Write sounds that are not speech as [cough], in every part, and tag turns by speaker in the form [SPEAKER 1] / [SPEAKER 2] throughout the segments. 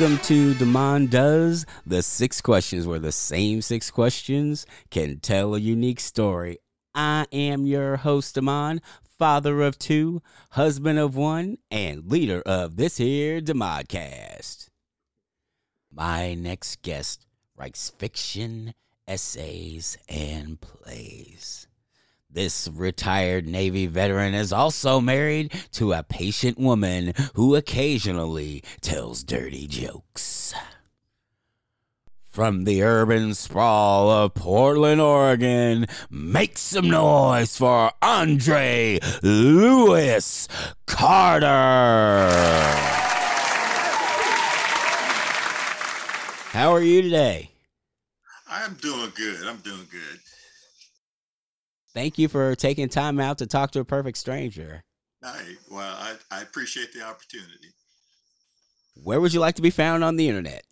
[SPEAKER 1] Welcome to Demond Does the Six Questions, where the same six questions can tell a unique story. I am your host, Demond, father of two, husband of one, and leader of this here Demodcast. My next guest writes fiction, essays, and plays. This retired Navy veteran is also married to a patient woman who occasionally tells dirty jokes. From the urban sprawl of Portland, Oregon, make some noise for Andre Lewis Carter. How are you today?
[SPEAKER 2] I'm doing good. I'm doing good.
[SPEAKER 1] Thank you for taking time out to talk to a perfect stranger.
[SPEAKER 2] Hi. Well, I, I appreciate the opportunity.
[SPEAKER 1] Where would you like to be found on the internet?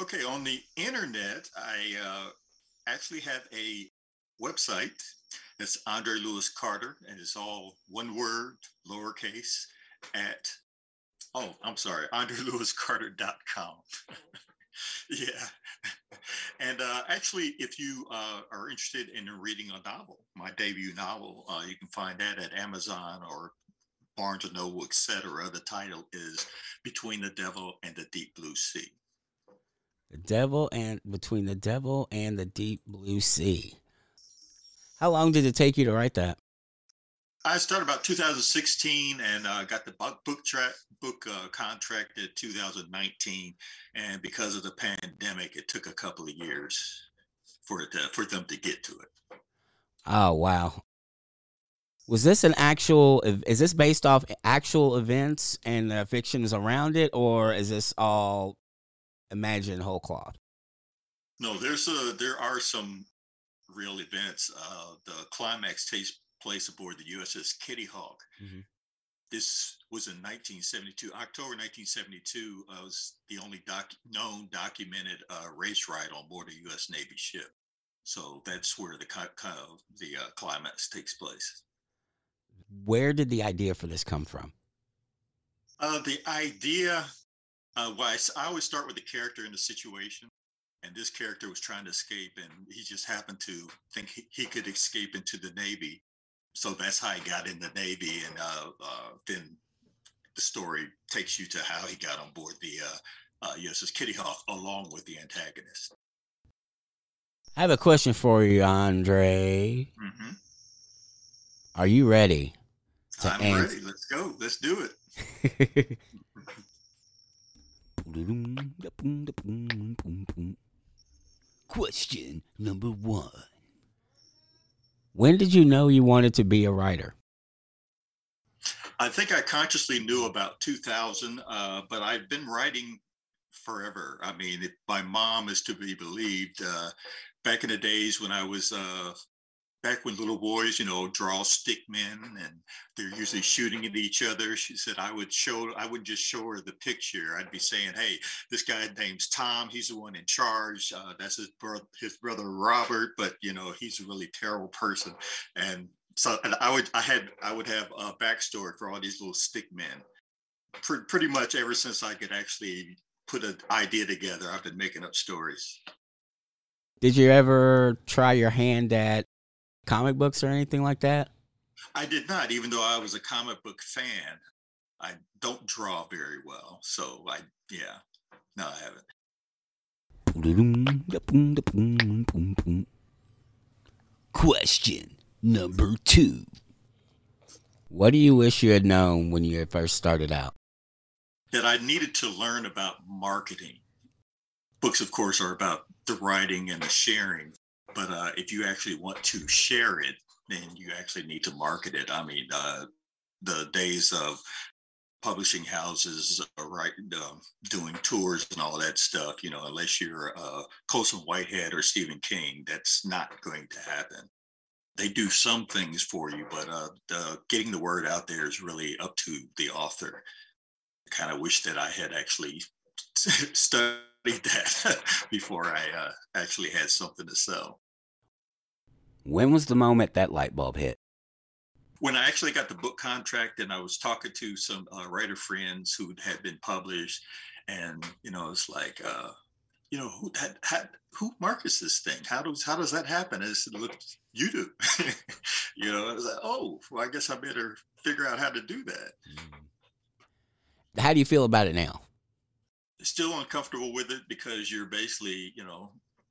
[SPEAKER 2] Okay, on the internet, I uh, actually have a website. It's Andre Lewis Carter, and it's all one word, lowercase, at, oh, I'm sorry, [laughs] AndreLewisCarter.com. yeah. [laughs] And uh, actually, if you uh, are interested in reading a novel, my debut novel, uh, you can find that at Amazon or Barnes and Noble, etc. The title is Between the Devil and the Deep Blue Sea.
[SPEAKER 1] The Devil and Between the Devil and the Deep Blue Sea. How long did it take you to write that?
[SPEAKER 2] I started about 2016 and uh, got the book book, track, book uh, contract at 2019, and because of the pandemic, it took a couple of years for it to, for them to get to it.
[SPEAKER 1] Oh wow! Was this an actual? Is this based off actual events and the fictions around it, or is this all imagined whole cloth?
[SPEAKER 2] No, there's a there are some real events. Uh, the climax takes place aboard the USS Kitty Hawk. Mm-hmm. This was in 1972. October 1972 uh, was the only doc- known documented uh, race ride on board a U.S. Navy ship. So that's where the kind of the uh, climax takes place.
[SPEAKER 1] Where did the idea for this come from?
[SPEAKER 2] Uh, the idea, uh, well, I, I always start with the character and the situation and this character was trying to escape and he just happened to think he, he, could escape into the navy so that's how he got in the Navy. And uh, uh, then the story takes you to how he got on board the uh, USS uh, Kitty Hawk along with the antagonist.
[SPEAKER 1] I have a question for you, Andre. Mm-hmm. Are you ready?
[SPEAKER 2] I'm answer? ready. Let's go. Let's do it. [laughs]
[SPEAKER 1] Question number one. When did you know you wanted to be a writer?
[SPEAKER 2] I think I consciously knew about 2000, uh, but I've been writing forever. I mean, it, my mom is to be believed. Uh, back in the days when I was uh, back when little boys, you know, draw stick men and they're usually shooting at each other. She said I would show, I would just show her the picture. I'd be saying, hey, this guy name's Tom. He's the one in charge. Uh, that's his brother, his brother Robert, but you know, he's a really terrible person. And so and I would, I had, I would have a backstory for all these little stick men. Pre- pretty much ever since I could actually put an idea together, I've been making up stories.
[SPEAKER 1] Did you ever try your hand at comic books or anything like that?
[SPEAKER 2] I did not, even though I was a comic book fan. I don't draw very well. So I, yeah, no, I haven't.
[SPEAKER 1] Question number two. What do you wish you had known when you first started out?
[SPEAKER 2] That I needed to learn about marketing. Books, of course, are about the writing and the sharing. But uh, if you actually want to share it, then you actually need to market it. I mean, uh, the days of publishing houses uh, right um, doing tours and all that stuff you know unless you're uh, colson whitehead or stephen king that's not going to happen. They do some things for you but uh, the, getting the word out there is really up to the author. I kind of wish that i had actually [laughs] studied that [laughs] before i uh, actually had something to sell
[SPEAKER 1] when was the moment that light bulb hit?
[SPEAKER 2] when I actually got the book contract and I was talking to some uh, writer friends who had been published, and you know, it's like, uh, you know, who had, who markets this thing? How does how does that happen? I said, look, you do. [laughs] you know, I was like, oh, well, I guess I better figure out how to do that.
[SPEAKER 1] Mm. How do you feel about it now?
[SPEAKER 2] Still uncomfortable with it because you're basically, you know,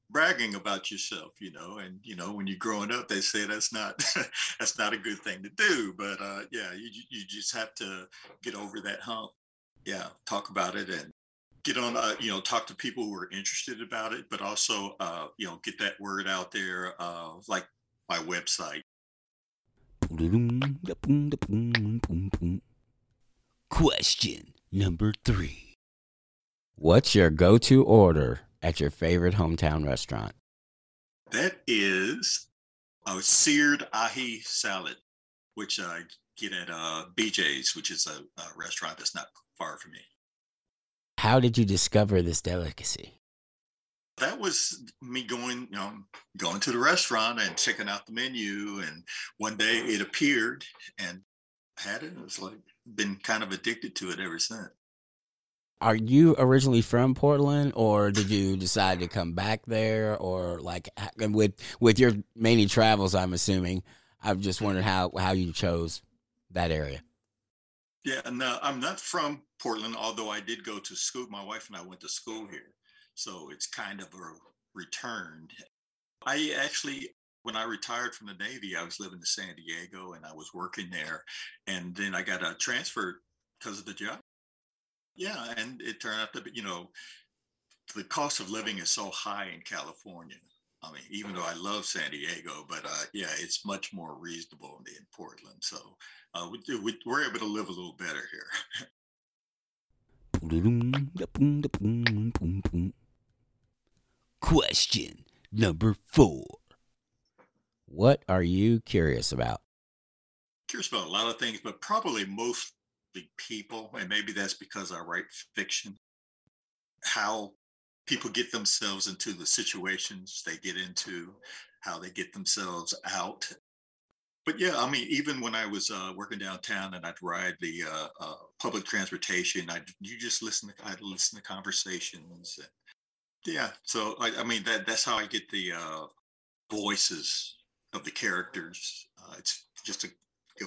[SPEAKER 2] bragging about yourself, you know, and you know when you're growing up, they say that's not [laughs] that's not a good thing to do. But uh, yeah, you you just have to get over that hump. Yeah, talk about it and get on. Uh, you know, talk to people who are interested about it, but also uh, you know get that word out there, uh, like my website.
[SPEAKER 1] Question number three. What's your go-to order at your favorite hometown restaurant?
[SPEAKER 2] That is a seared ahi salad, which I get at uh, BJ's, which is a, a restaurant that's not far from me.
[SPEAKER 1] How did you discover this delicacy?
[SPEAKER 2] That was me going, you know, going to the restaurant and checking out the menu. And one day it appeared and had it. It was like been kind of addicted to it ever since.
[SPEAKER 1] Are you originally from Portland, or did you decide to come back there, or like with with your many travels? I'm assuming. I've just wondered how how you chose that area.
[SPEAKER 2] Yeah, no, I'm not from Portland, although I did go to school. My wife and I went to school here, so it's kind of a return. I actually, when I retired from the Navy, I was living in San Diego and I was working there, and then I got a transfer because of the job. Yeah, and it turned out to be, you know, the cost of living is so high in California. I mean, even though I love San Diego, but uh, yeah, it's much more reasonable in Portland. So uh, we, we, we're able to live a little better
[SPEAKER 1] here. [laughs] Question number four. What are you curious about?
[SPEAKER 2] Curious about a lot of things, but probably most people, and maybe that's because I write fiction, how people get themselves into the situations they get into, how they get themselves out. But yeah, I mean, even when I was uh, working downtown and I'd ride the uh, uh, public transportation, I you just listen. To, I'd listen to conversations. And, yeah, so I, I, mean that that's how I get the uh, voices of the characters. Uh, it's just a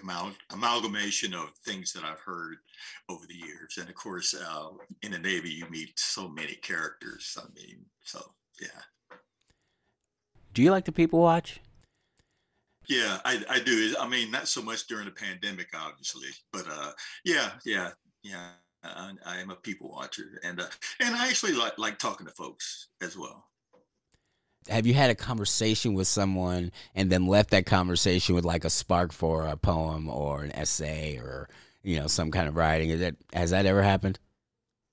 [SPEAKER 2] amal- amalgamation of things that I've heard over the years. And of course, uh, in the Navy, you meet so many characters. I mean, so yeah.
[SPEAKER 1] Do you like to people watch?
[SPEAKER 2] Yeah, I, I do. I mean, not so much during the pandemic, obviously, but uh, yeah, yeah, yeah. I, I am a people watcher, and uh, and I actually like like talking to folks as well
[SPEAKER 1] have you had a conversation with someone and then left that conversation with like a spark for a poem or an essay or you know some kind of writing? Is that has that ever happened?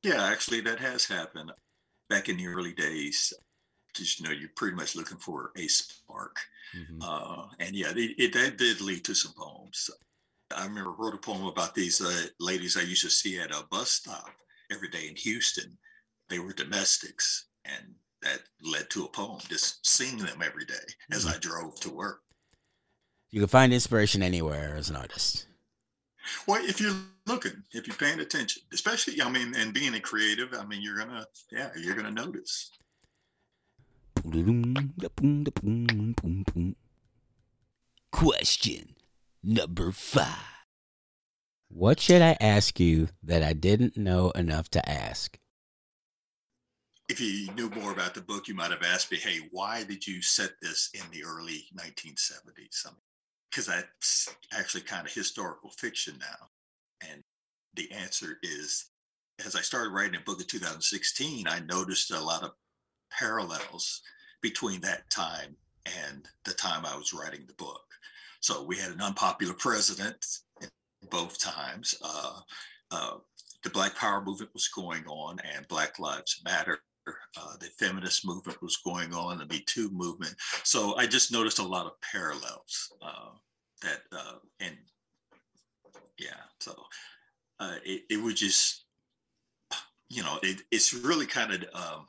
[SPEAKER 2] Yeah actually that has happened back in the early days. Just you know you're pretty much looking for a spark. Mm-hmm. uh, and yeah it, it, that did lead to some poems. I remember wrote a poem about these uh, ladies i used to see at a bus stop every day in houston. They were domestics and that led to a poem, just sing them every day as mm-hmm. I drove to work.
[SPEAKER 1] You can find inspiration anywhere as an artist.
[SPEAKER 2] Well, if you're looking, if you're paying attention, especially, I mean, and being a creative, I mean, you're gonna, yeah, you're gonna notice.
[SPEAKER 1] Question number five. What should I ask you that I didn't know enough to ask?
[SPEAKER 2] If you knew more about the book, you might have asked me, hey, why did you set this in the early 1970s? Because that's actually kind of historical fiction now. And the answer is, as I started writing a book in 2016, I noticed a lot of parallels between that time and the time I was writing the book. So we had an unpopular president both times. Uh, uh, the Black Power movement was going on, and Black Lives Matter uh, the feminist movement was going on, the Me Too movement. So I just noticed a lot of parallels uh, that, uh, and yeah, so uh, it, it was just, you know, it, it's really kind of um,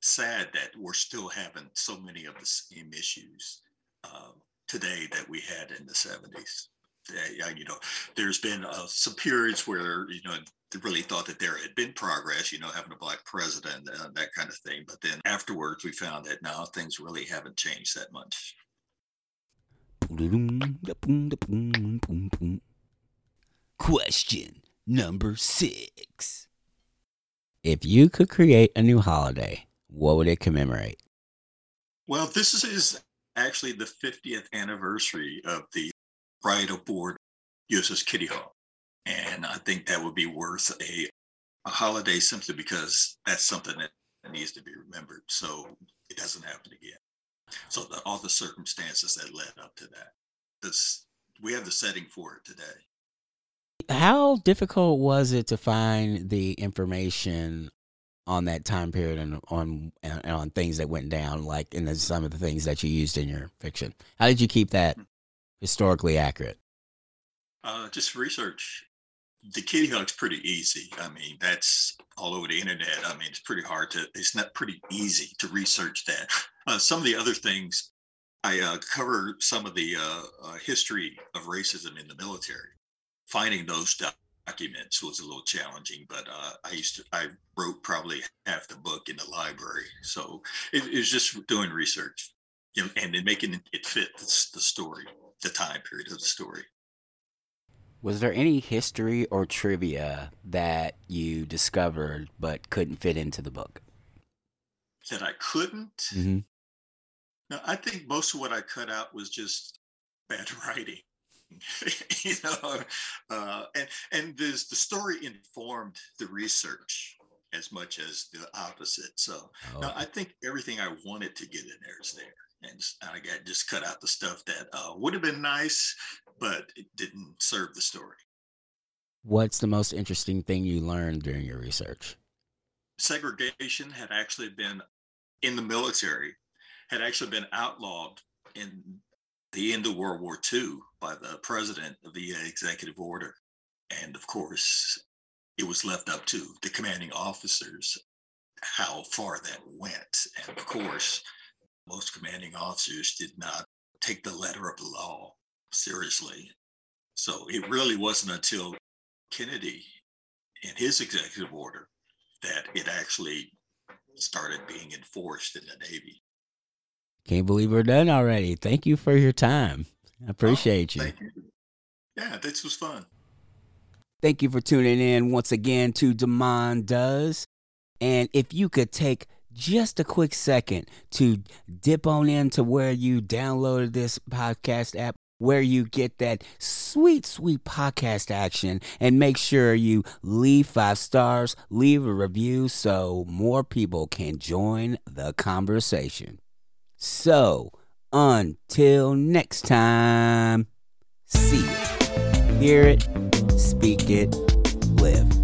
[SPEAKER 2] sad that we're still having so many of the same issues uh, today that we had in the 70s. Uh, you know, there's been uh, some periods where you know really thought that there had been progress, you know, having a black president, uh, that kind of thing. But then afterwards, we found that now things really haven't changed that much.
[SPEAKER 1] Question number six. If you could create a new holiday, what would it commemorate?
[SPEAKER 2] Well, this is actually the 50th anniversary of the ride aboard USS Kitty Hawk. And I think that would be worth a, a holiday simply because that's something that needs to be remembered so it doesn't happen again. So the, all the circumstances that led up to that, this, we have the setting for it today.
[SPEAKER 1] How difficult was it to find the information on that time period and on and on things that went down, like in the, some of the things that you used in your fiction? How did you keep that hmm. historically accurate?
[SPEAKER 2] Uh, just research. The Kitty Hawk's pretty easy. I mean, that's all over the internet. I mean, it's pretty hard to. It's not pretty easy to research that. Uh, some of the other things, I uh, cover some of the uh, uh, history of racism in the military. Finding those documents was a little challenging, but uh, I used to. I wrote probably half the book in the library, so it, it was just doing research, you know, and then making it fit the, the story, the time period of the story.
[SPEAKER 1] Was there any history or trivia that you discovered but couldn't fit into the book?
[SPEAKER 2] That I couldn't? Mm-hmm. No, I think most of what I cut out was just bad [laughs] writing. [laughs] you know, uh, and and this, the story informed the research as much as the opposite. So oh. no, I think everything I wanted to get in there is there and I got just cut out the stuff that uh, would have been nice, but it didn't serve the story.
[SPEAKER 1] What's the most interesting thing you learned during your research?
[SPEAKER 2] Segregation had actually been in the military, had actually been outlawed in the end of World War II by the president of the executive order. And of course, it was left up to the commanding officers how far that went. And of course, most commanding officers did not take the letter of the law seriously. So it really wasn't until Kennedy in his executive order that it actually started being enforced in the Navy.
[SPEAKER 1] Can't believe we're done already. Thank you for your time. I oh, appreciate oh, you. you.
[SPEAKER 2] Yeah, this was fun.
[SPEAKER 1] Thank you for tuning in once again to Demond Does. And if you could take just a quick second to dip on into where you downloaded this podcast app where you get that sweet, sweet podcast action. And make sure you leave five stars, leave a review so more people can join the conversation. So, until next time, see it, hear it, speak it, live.